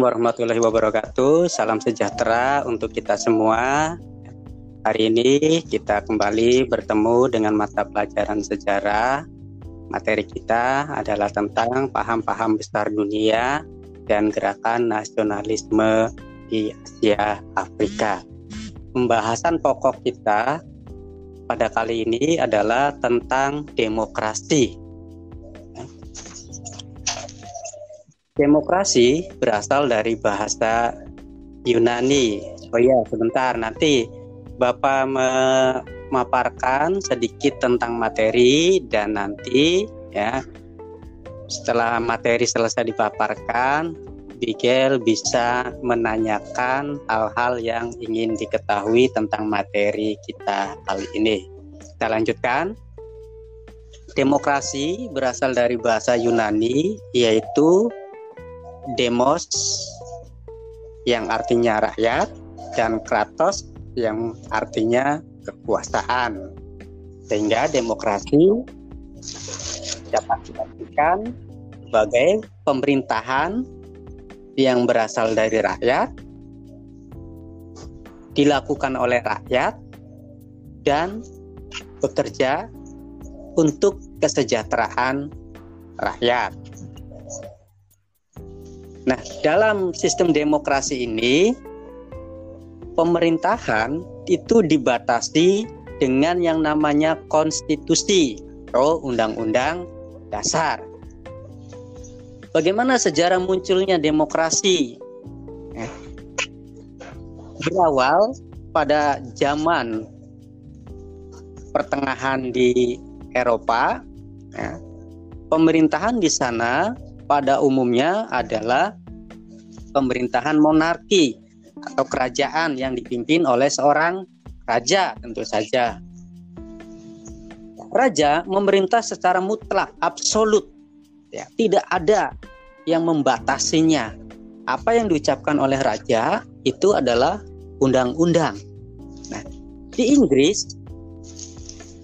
Assalamualaikum warahmatullahi wabarakatuh. Salam sejahtera untuk kita semua. Hari ini kita kembali bertemu dengan mata pelajaran sejarah. Materi kita adalah tentang paham-paham besar dunia dan gerakan nasionalisme di Asia Afrika. Pembahasan pokok kita pada kali ini adalah tentang demokrasi Demokrasi berasal dari bahasa Yunani. Oh iya, sebentar nanti Bapak memaparkan sedikit tentang materi dan nanti ya setelah materi selesai dipaparkan, Bigel bisa menanyakan hal-hal yang ingin diketahui tentang materi kita kali ini. Kita lanjutkan. Demokrasi berasal dari bahasa Yunani yaitu demos yang artinya rakyat dan kratos yang artinya kekuasaan. Sehingga demokrasi dapat diartikan sebagai pemerintahan yang berasal dari rakyat, dilakukan oleh rakyat, dan bekerja untuk kesejahteraan rakyat. Nah, dalam sistem demokrasi ini pemerintahan itu dibatasi dengan yang namanya konstitusi atau undang-undang dasar. Bagaimana sejarah munculnya demokrasi? Eh, berawal pada zaman pertengahan di Eropa, ya, pemerintahan di sana pada umumnya adalah pemerintahan monarki atau kerajaan yang dipimpin oleh seorang raja tentu saja. Raja memerintah secara mutlak, absolut. Ya, tidak ada yang membatasinya. Apa yang diucapkan oleh raja itu adalah undang-undang. Nah, di Inggris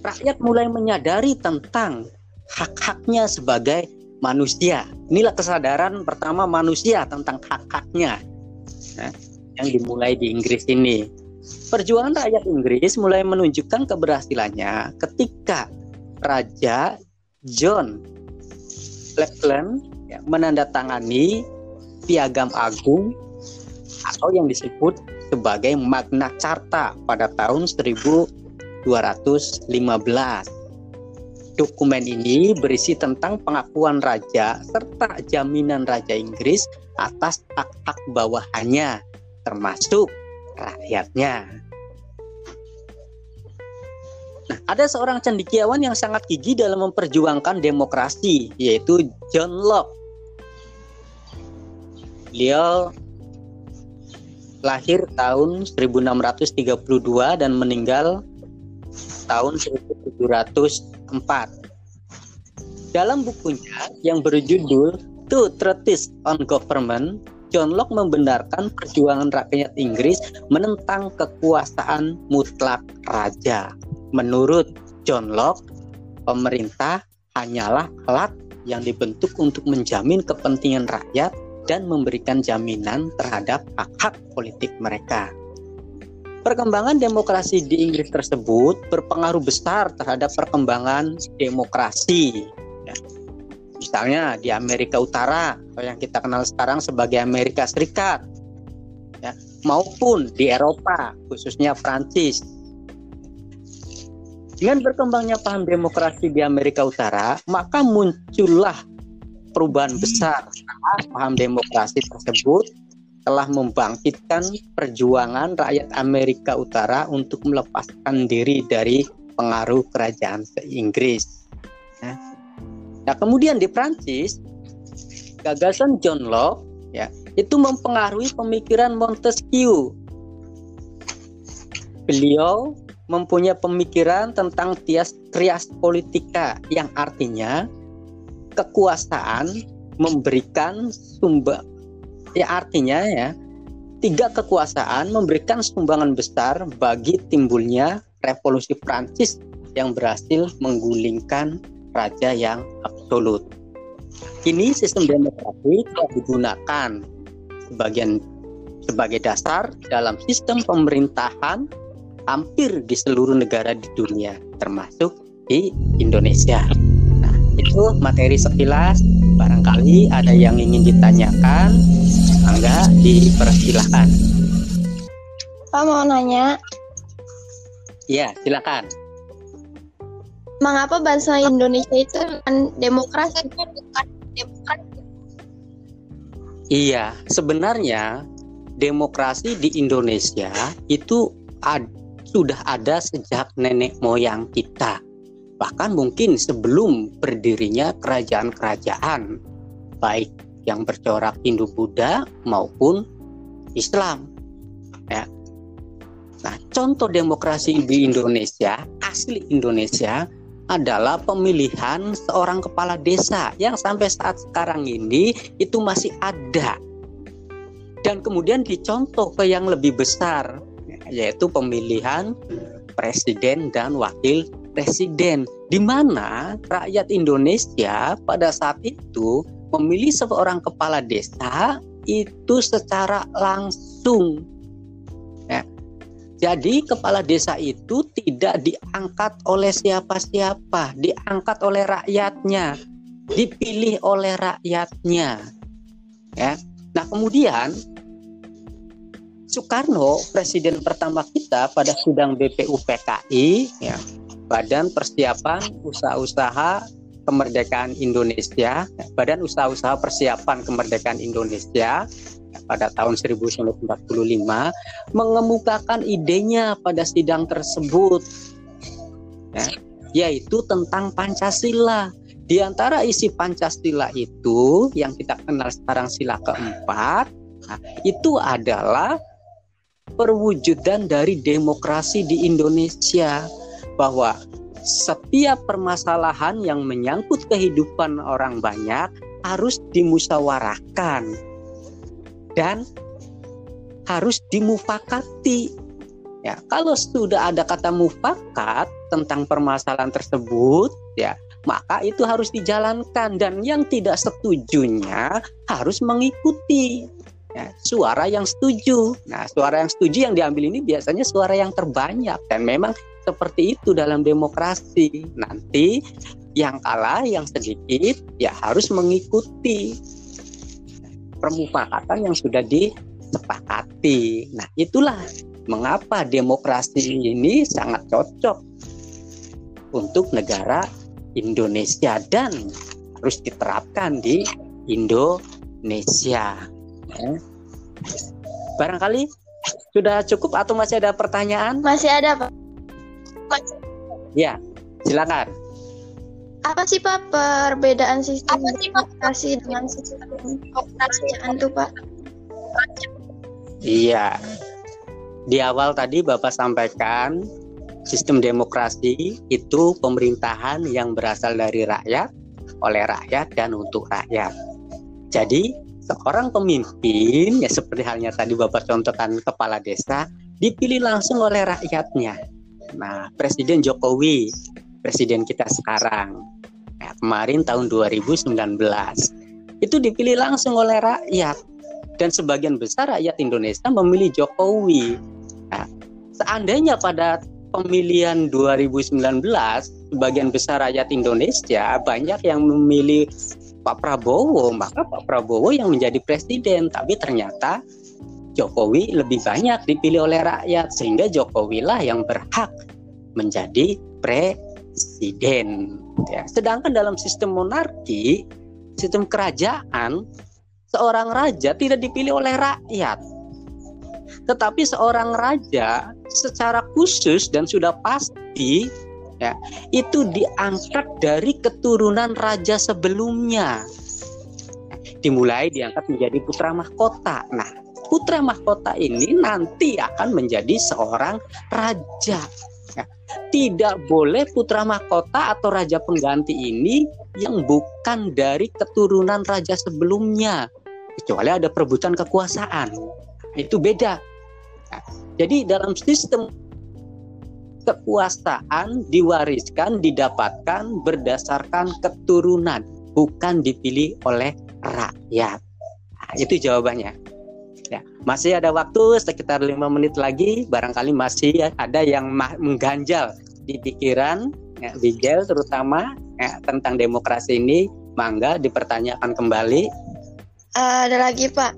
rakyat mulai menyadari tentang hak-haknya sebagai manusia. Inilah kesadaran pertama manusia tentang hak-haknya nah, yang dimulai di Inggris ini. Perjuangan rakyat Inggris mulai menunjukkan keberhasilannya ketika Raja John Lackland ya, menandatangani Piagam Agung atau yang disebut sebagai Magna Carta pada tahun 1215 Dokumen ini berisi tentang pengakuan raja serta jaminan Raja Inggris atas hak-hak bawahannya, termasuk rakyatnya. Nah, ada seorang cendekiawan yang sangat gigih dalam memperjuangkan demokrasi, yaitu John Locke. Beliau lahir tahun 1632 dan meninggal tahun 1700 keempat. Dalam bukunya yang berjudul Two Treatise on Government, John Locke membenarkan perjuangan rakyat Inggris menentang kekuasaan mutlak raja. Menurut John Locke, pemerintah hanyalah alat yang dibentuk untuk menjamin kepentingan rakyat dan memberikan jaminan terhadap hak-hak politik mereka. Perkembangan demokrasi di Inggris tersebut berpengaruh besar terhadap perkembangan demokrasi. Ya. Misalnya di Amerika Utara atau yang kita kenal sekarang sebagai Amerika Serikat, ya, maupun di Eropa, khususnya Prancis. Dengan berkembangnya paham demokrasi di Amerika Utara, maka muncullah perubahan besar. Paham demokrasi tersebut telah membangkitkan perjuangan rakyat Amerika Utara untuk melepaskan diri dari pengaruh kerajaan Inggris. Nah, nah kemudian di Prancis gagasan John Locke ya itu mempengaruhi pemikiran Montesquieu. Beliau mempunyai pemikiran tentang tias trias politika yang artinya kekuasaan memberikan sumber Ya artinya ya tiga kekuasaan memberikan sumbangan besar bagi timbulnya revolusi Prancis yang berhasil menggulingkan raja yang absolut. Kini sistem demokrasi telah digunakan sebagian sebagai dasar dalam sistem pemerintahan hampir di seluruh negara di dunia termasuk di Indonesia. Nah, itu materi sekilas. Barangkali ada yang ingin ditanyakan, enggak dipersilahkan. Pak mau nanya. Iya, silakan. Mengapa bahasa Indonesia itu bukan demokrasi? Bukan demokrasi. Iya, sebenarnya demokrasi di Indonesia itu ad, sudah ada sejak nenek moyang kita. Bahkan mungkin sebelum berdirinya kerajaan-kerajaan, baik yang bercorak Hindu-Buddha maupun Islam. Ya. Nah, contoh demokrasi di Indonesia, asli Indonesia, adalah pemilihan seorang kepala desa yang sampai saat sekarang ini itu masih ada dan kemudian dicontoh ke yang lebih besar yaitu pemilihan presiden dan wakil presiden di mana rakyat Indonesia pada saat itu memilih seorang kepala desa itu secara langsung jadi kepala desa itu tidak diangkat oleh siapa-siapa, diangkat oleh rakyatnya, dipilih oleh rakyatnya. Ya. Nah, kemudian Soekarno, presiden pertama kita pada sidang BPUPKI, ya, Badan Persiapan Usaha-usaha Kemerdekaan Indonesia, Badan Usaha-usaha Persiapan Kemerdekaan Indonesia pada tahun 1945 mengemukakan idenya pada sidang tersebut ya, yaitu tentang Pancasila. Di antara isi Pancasila itu yang kita kenal sekarang sila keempat nah, itu adalah perwujudan dari demokrasi di Indonesia bahwa setiap permasalahan yang menyangkut kehidupan orang banyak harus dimusyawarahkan dan harus dimufakati. Ya, kalau sudah ada kata mufakat tentang permasalahan tersebut, ya, maka itu harus dijalankan dan yang tidak setujunya harus mengikuti ya, suara yang setuju. Nah, suara yang setuju yang diambil ini biasanya suara yang terbanyak dan memang seperti itu dalam demokrasi. Nanti yang kalah yang sedikit ya harus mengikuti permufakatan yang sudah disepakati. Nah, itulah mengapa demokrasi ini sangat cocok untuk negara Indonesia dan harus diterapkan di Indonesia. Ya. Barangkali sudah cukup atau masih ada pertanyaan? Masih ada, Pak. Ya, silakan apa sih Pak perbedaan sistem apa sih, operasi dengan sistem operasi itu Pak? Iya. Di awal tadi Bapak sampaikan sistem demokrasi itu pemerintahan yang berasal dari rakyat, oleh rakyat dan untuk rakyat. Jadi seorang pemimpin ya seperti halnya tadi Bapak contohkan kepala desa dipilih langsung oleh rakyatnya. Nah, Presiden Jokowi, presiden kita sekarang ya, kemarin tahun 2019 itu dipilih langsung oleh rakyat dan sebagian besar rakyat Indonesia memilih Jokowi. Nah, seandainya pada pemilihan 2019 sebagian besar rakyat Indonesia banyak yang memilih Pak Prabowo, maka Pak Prabowo yang menjadi presiden, tapi ternyata Jokowi lebih banyak dipilih oleh rakyat sehingga Jokowi lah yang berhak menjadi presiden. Ya. Sedangkan dalam sistem monarki, sistem kerajaan, seorang raja tidak dipilih oleh rakyat. Tetapi seorang raja secara khusus dan sudah pasti ya, itu diangkat dari keturunan raja sebelumnya. Dimulai diangkat menjadi putra mahkota. Nah, putra mahkota ini nanti akan menjadi seorang raja. Tidak boleh putra mahkota atau raja pengganti ini yang bukan dari keturunan raja sebelumnya kecuali ada perebutan kekuasaan. Itu beda. Nah, jadi dalam sistem kekuasaan diwariskan didapatkan berdasarkan keturunan bukan dipilih oleh rakyat. Nah, itu jawabannya Ya, masih ada waktu sekitar lima menit lagi. Barangkali masih ada yang mengganjal di pikiran ya, Bigel terutama ya, tentang demokrasi ini. Mangga dipertanyakan kembali. Uh, ada lagi Pak.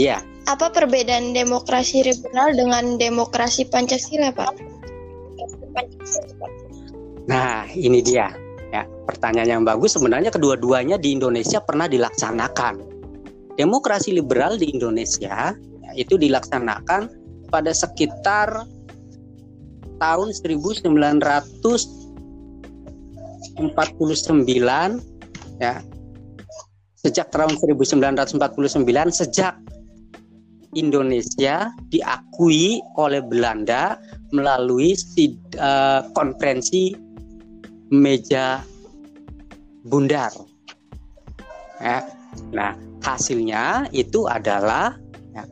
Iya. Apa perbedaan demokrasi liberal dengan demokrasi Pancasila Pak? Nah, ini dia. Ya, pertanyaan yang bagus sebenarnya kedua-duanya di Indonesia pernah dilaksanakan demokrasi liberal di Indonesia ya, itu dilaksanakan pada sekitar tahun 1949 ya. Sejak tahun 1949 sejak Indonesia diakui oleh Belanda melalui uh, konferensi meja bundar ya. Nah hasilnya itu adalah ya,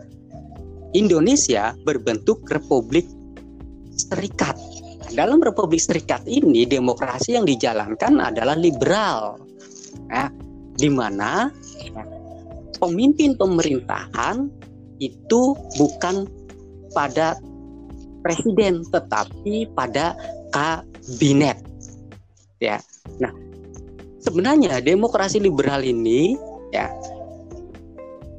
Indonesia berbentuk Republik Serikat. Dalam Republik Serikat ini demokrasi yang dijalankan adalah liberal, ya, di mana ya, pemimpin pemerintahan itu bukan pada presiden tetapi pada kabinet. Ya, nah sebenarnya demokrasi liberal ini ya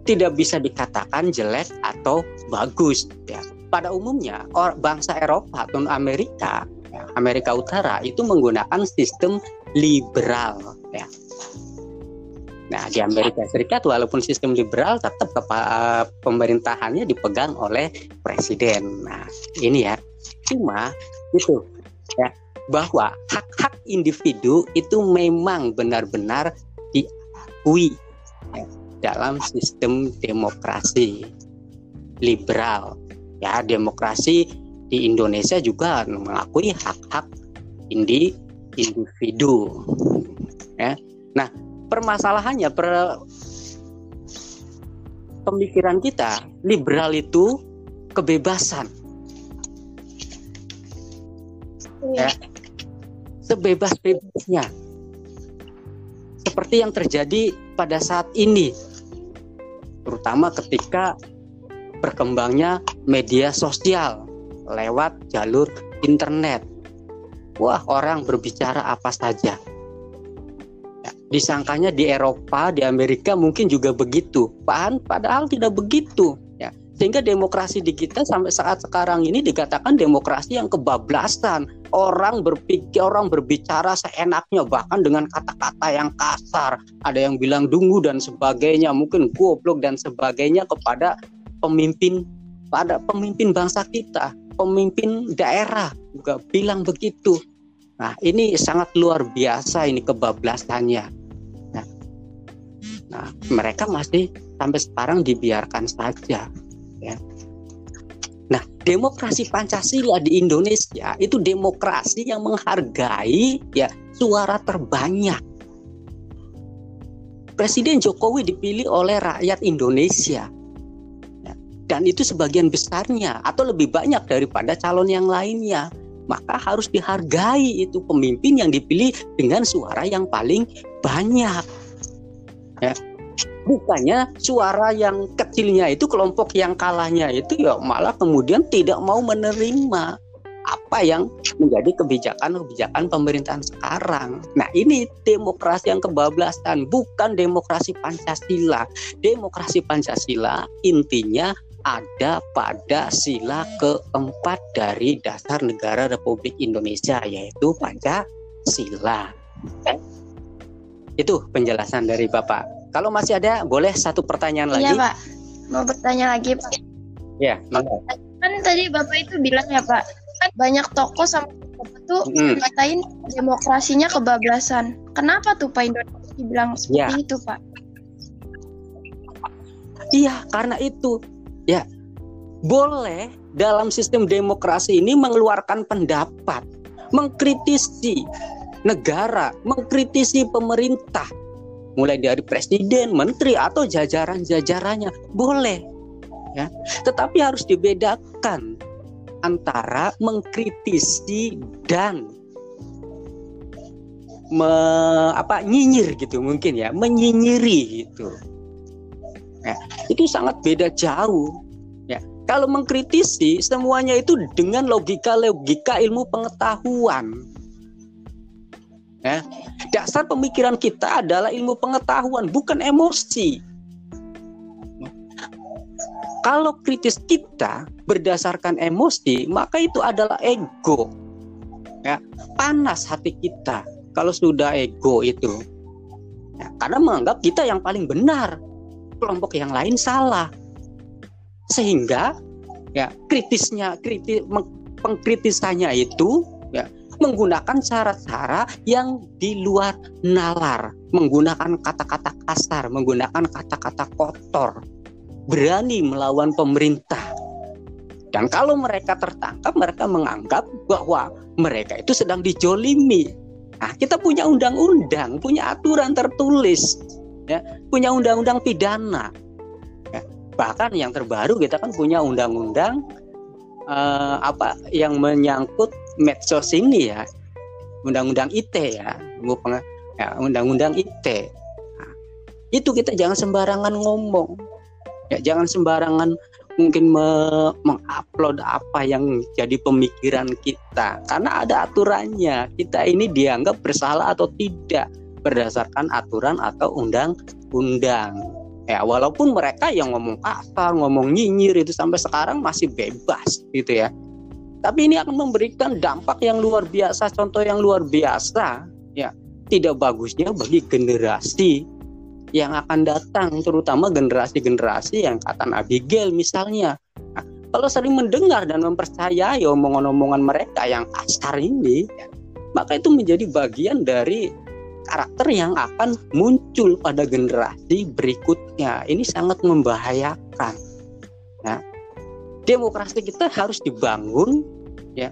tidak bisa dikatakan jelek atau bagus ya. Pada umumnya bangsa Eropa atau Amerika, ya, Amerika Utara itu menggunakan sistem liberal ya. Nah, di Amerika Serikat walaupun sistem liberal tetap kepa- pemerintahannya dipegang oleh presiden. Nah, ini ya. Cuma itu ya bahwa hak-hak individu itu memang benar-benar diakui ya dalam sistem demokrasi liberal. Ya, demokrasi di Indonesia juga mengakui hak-hak indi individu. Ya. Nah, permasalahannya per pemikiran kita liberal itu kebebasan. Ya. Sebebas-bebasnya. Seperti yang terjadi pada saat ini terutama ketika berkembangnya media sosial lewat jalur internet. Wah, orang berbicara apa saja. Ya, disangkanya di Eropa, di Amerika mungkin juga begitu. Padahal tidak begitu sehingga demokrasi di kita sampai saat sekarang ini dikatakan demokrasi yang kebablasan. Orang berpikir orang berbicara seenaknya bahkan dengan kata-kata yang kasar. Ada yang bilang dungu dan sebagainya mungkin goblok dan sebagainya kepada pemimpin pada pemimpin bangsa kita pemimpin daerah juga bilang begitu. Nah ini sangat luar biasa ini kebablasannya. Nah, nah mereka masih sampai sekarang dibiarkan saja ya. Nah, demokrasi Pancasila di Indonesia itu demokrasi yang menghargai ya suara terbanyak. Presiden Jokowi dipilih oleh rakyat Indonesia. Ya, dan itu sebagian besarnya atau lebih banyak daripada calon yang lainnya. Maka harus dihargai itu pemimpin yang dipilih dengan suara yang paling banyak. Ya, bukannya suara yang kecilnya itu kelompok yang kalahnya itu ya malah kemudian tidak mau menerima apa yang menjadi kebijakan-kebijakan pemerintahan sekarang. Nah, ini demokrasi yang kebablasan, bukan demokrasi Pancasila. Demokrasi Pancasila intinya ada pada sila keempat dari dasar negara Republik Indonesia yaitu Pancasila. Itu penjelasan dari Bapak. Kalau masih ada, boleh satu pertanyaan iya, lagi. Iya, Pak. Mau bertanya lagi, Pak. Ya, Kan tadi Bapak itu bilang ya, Pak, kan banyak toko sama itu mm. ngatain demokrasinya kebablasan. Kenapa tuh Pak Indonesia bilang seperti ya. itu, Pak? Iya, karena itu. Ya, boleh dalam sistem demokrasi ini mengeluarkan pendapat, mengkritisi negara, mengkritisi pemerintah, mulai dari presiden, menteri atau jajaran-jajarannya boleh ya. Tetapi harus dibedakan antara mengkritisi dan me, apa nyinyir gitu mungkin ya, menyinyiri gitu. Ya, itu sangat beda jauh. Ya, kalau mengkritisi semuanya itu dengan logika-logika ilmu pengetahuan. Ya, dasar pemikiran kita adalah ilmu pengetahuan, bukan emosi. Kalau kritis kita berdasarkan emosi, maka itu adalah ego. Ya, panas hati kita kalau sudah ego itu. Ya, karena menganggap kita yang paling benar, kelompok yang lain salah. Sehingga ya kritisnya kritis pengkritisannya itu menggunakan cara-cara yang di luar nalar, menggunakan kata-kata kasar, menggunakan kata-kata kotor berani melawan pemerintah. Dan kalau mereka tertangkap, mereka menganggap bahwa mereka itu sedang dijolimi. Nah, kita punya undang-undang, punya aturan tertulis, ya, punya undang-undang pidana. Ya, bahkan yang terbaru kita kan punya undang-undang uh, apa yang menyangkut medsos ini ya, undang-undang IT ya, ya undang-undang IT. Nah, itu kita jangan sembarangan ngomong. Ya jangan sembarangan mungkin me mengupload apa yang jadi pemikiran kita. Karena ada aturannya. Kita ini dianggap bersalah atau tidak berdasarkan aturan atau undang-undang. Ya walaupun mereka yang ngomong kasar ngomong nyinyir itu sampai sekarang masih bebas gitu ya tapi ini akan memberikan dampak yang luar biasa contoh yang luar biasa ya tidak bagusnya bagi generasi yang akan datang, terutama generasi-generasi yang kata Abigail misalnya. Nah, kalau sering mendengar dan mempercayai omongan-omongan mereka yang kasar ini, maka itu menjadi bagian dari karakter yang akan muncul pada generasi berikutnya. Ini sangat membahayakan. Nah, demokrasi kita harus dibangun ya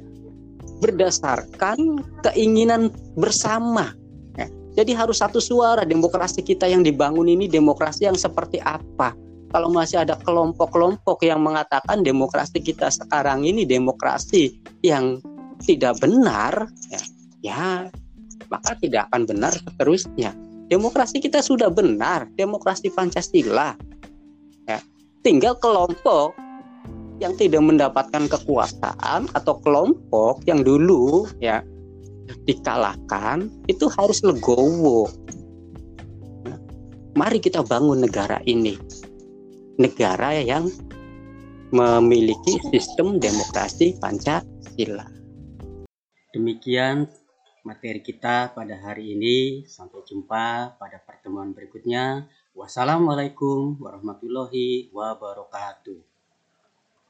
berdasarkan keinginan bersama jadi harus satu suara demokrasi kita yang dibangun ini demokrasi yang seperti apa? Kalau masih ada kelompok-kelompok yang mengatakan demokrasi kita sekarang ini demokrasi yang tidak benar, ya, ya maka tidak akan benar seterusnya. Demokrasi kita sudah benar, demokrasi Pancasila. Ya, tinggal kelompok yang tidak mendapatkan kekuasaan atau kelompok yang dulu ya dikalahkan itu harus legowo. mari kita bangun negara ini. Negara yang memiliki sistem demokrasi Pancasila. Demikian materi kita pada hari ini. Sampai jumpa pada pertemuan berikutnya. Wassalamualaikum warahmatullahi wabarakatuh.